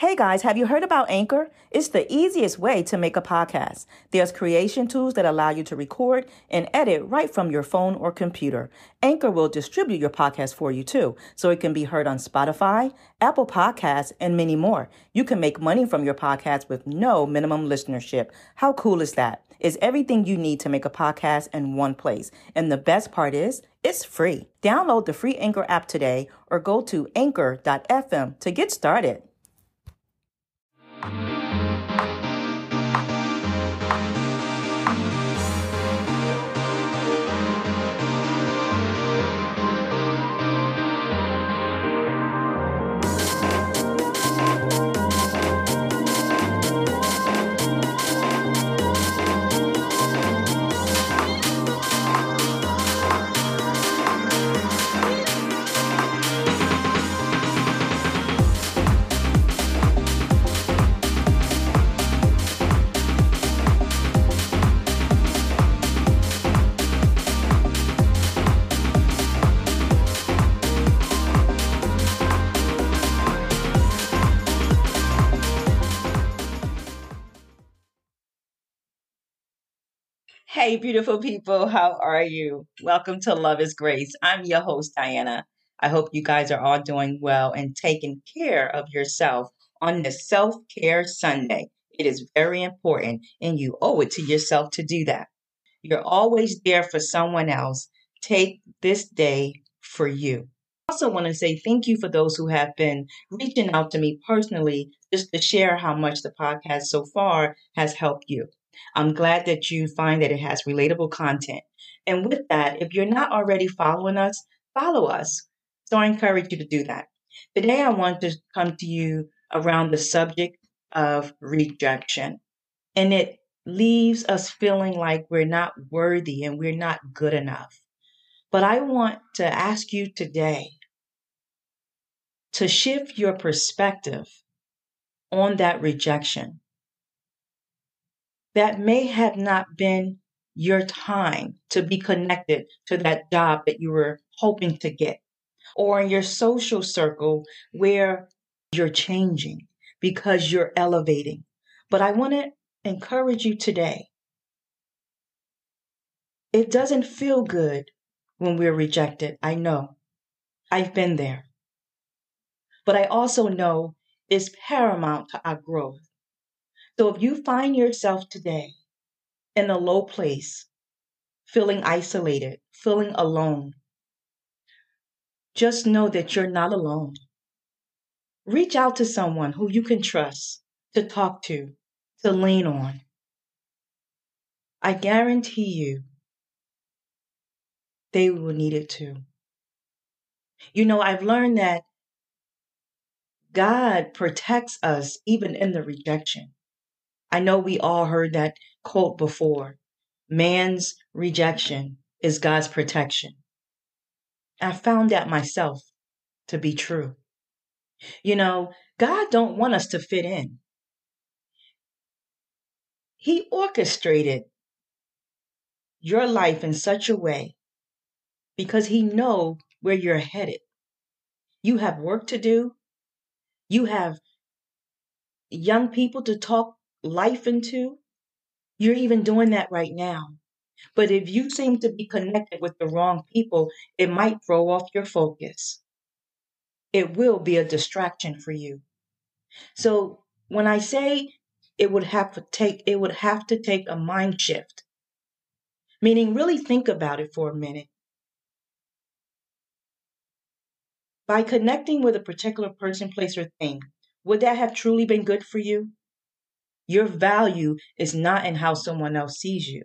Hey guys, have you heard about Anchor? It's the easiest way to make a podcast. There's creation tools that allow you to record and edit right from your phone or computer. Anchor will distribute your podcast for you too, so it can be heard on Spotify, Apple Podcasts, and many more. You can make money from your podcast with no minimum listenership. How cool is that? It's everything you need to make a podcast in one place. And the best part is, it's free. Download the free Anchor app today or go to anchor.fm to get started. Hey, beautiful people, how are you? Welcome to Love is Grace. I'm your host, Diana. I hope you guys are all doing well and taking care of yourself on this self care Sunday. It is very important, and you owe it to yourself to do that. You're always there for someone else. Take this day for you. I also want to say thank you for those who have been reaching out to me personally just to share how much the podcast so far has helped you. I'm glad that you find that it has relatable content. And with that, if you're not already following us, follow us. So I encourage you to do that. Today, I want to come to you around the subject of rejection. And it leaves us feeling like we're not worthy and we're not good enough. But I want to ask you today to shift your perspective on that rejection that may have not been your time to be connected to that job that you were hoping to get, or in your social circle where you're changing because you're elevating. But I want to encourage you today. It doesn't feel good when we're rejected. I know. I've been there. But I also know it's paramount to our growth. So if you find yourself today in a low place, feeling isolated, feeling alone, just know that you're not alone. Reach out to someone who you can trust to talk to, to lean on. I guarantee you they will need it too. You know, I've learned that God protects us even in the rejection. I know we all heard that quote before man's rejection is God's protection. I found that myself to be true. You know, God don't want us to fit in. He orchestrated your life in such a way because he know where you're headed. You have work to do. You have young people to talk life into, you're even doing that right now. But if you seem to be connected with the wrong people, it might throw off your focus. It will be a distraction for you. So when I say it would have to take it would have to take a mind shift. Meaning really think about it for a minute. By connecting with a particular person, place, or thing, would that have truly been good for you? Your value is not in how someone else sees you.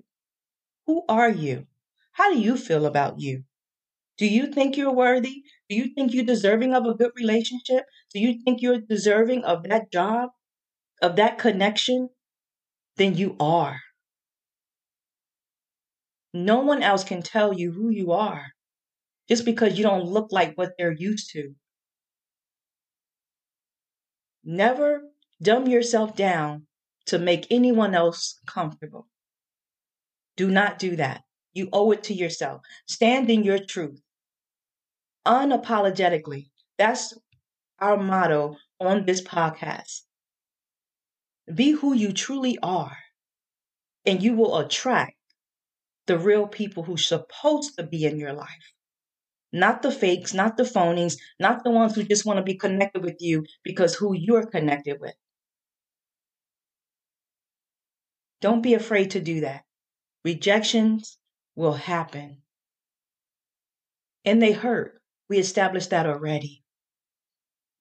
Who are you? How do you feel about you? Do you think you're worthy? Do you think you're deserving of a good relationship? Do you think you're deserving of that job, of that connection? Then you are. No one else can tell you who you are just because you don't look like what they're used to. Never dumb yourself down to make anyone else comfortable. Do not do that. You owe it to yourself. Stand in your truth unapologetically. That's our motto on this podcast. Be who you truly are, and you will attract the real people who's supposed to be in your life. Not the fakes, not the phonies, not the ones who just want to be connected with you because who you're connected with. Don't be afraid to do that. Rejections will happen. And they hurt. We established that already.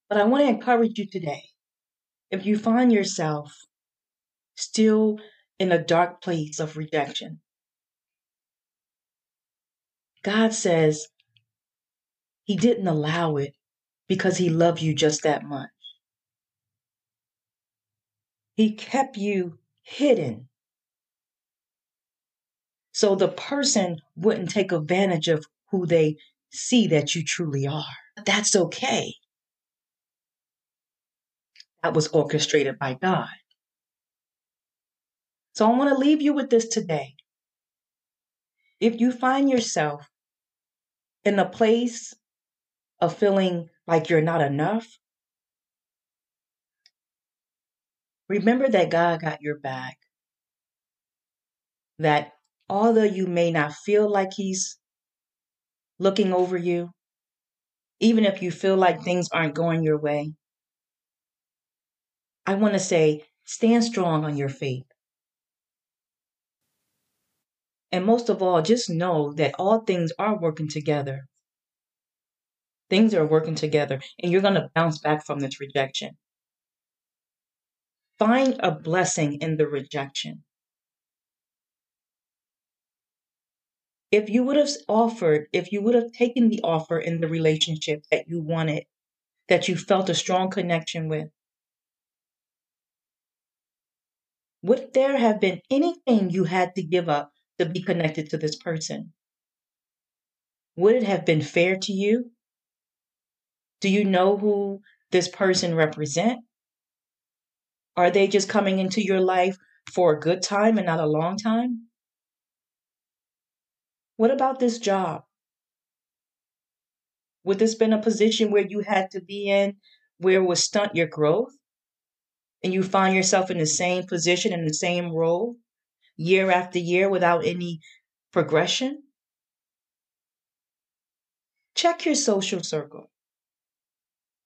But I want to encourage you today. If you find yourself still in a dark place of rejection, God says He didn't allow it because He loved you just that much. He kept you hidden so the person wouldn't take advantage of who they see that you truly are. That's okay. That was orchestrated by God. So I want to leave you with this today. If you find yourself in a place of feeling like you're not enough, remember that God got your back. That although you may not feel like He's looking over you, even if you feel like things aren't going your way, I want to say stand strong on your faith. And most of all, just know that all things are working together. Things are working together, and you're going to bounce back from this rejection. Find a blessing in the rejection. If you would have offered, if you would have taken the offer in the relationship that you wanted, that you felt a strong connection with, would there have been anything you had to give up to be connected to this person? Would it have been fair to you? Do you know who this person represent? Are they just coming into your life for a good time and not a long time? What about this job? Would this been a position where you had to be in where it would stunt your growth? And you find yourself in the same position in the same role year after year without any progression? Check your social circle.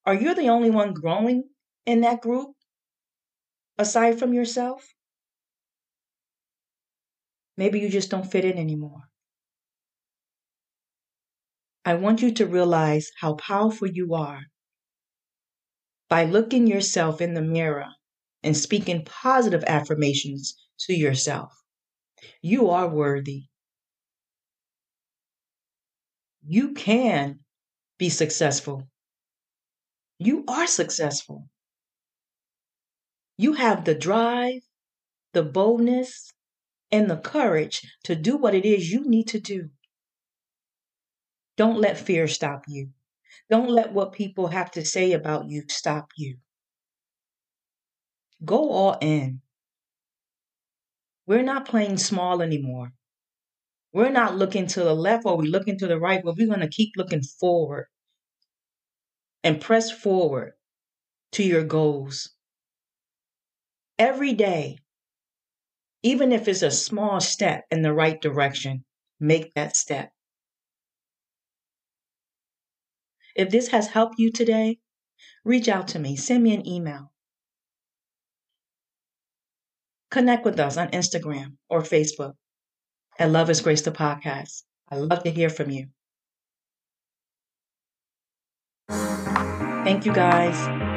Are you the only one growing in that group aside from yourself? Maybe you just don't fit in anymore. I want you to realize how powerful you are by looking yourself in the mirror and speaking positive affirmations to yourself. You are worthy. You can be successful. You are successful. You have the drive, the boldness, and the courage to do what it is you need to do. Don't let fear stop you. Don't let what people have to say about you stop you. Go all in. We're not playing small anymore. We're not looking to the left or we're looking to the right, but we're going to keep looking forward and press forward to your goals. Every day, even if it's a small step in the right direction, make that step. If this has helped you today, reach out to me, send me an email. Connect with us on Instagram or Facebook at Love is Grace the podcast. I love to hear from you. Thank you guys.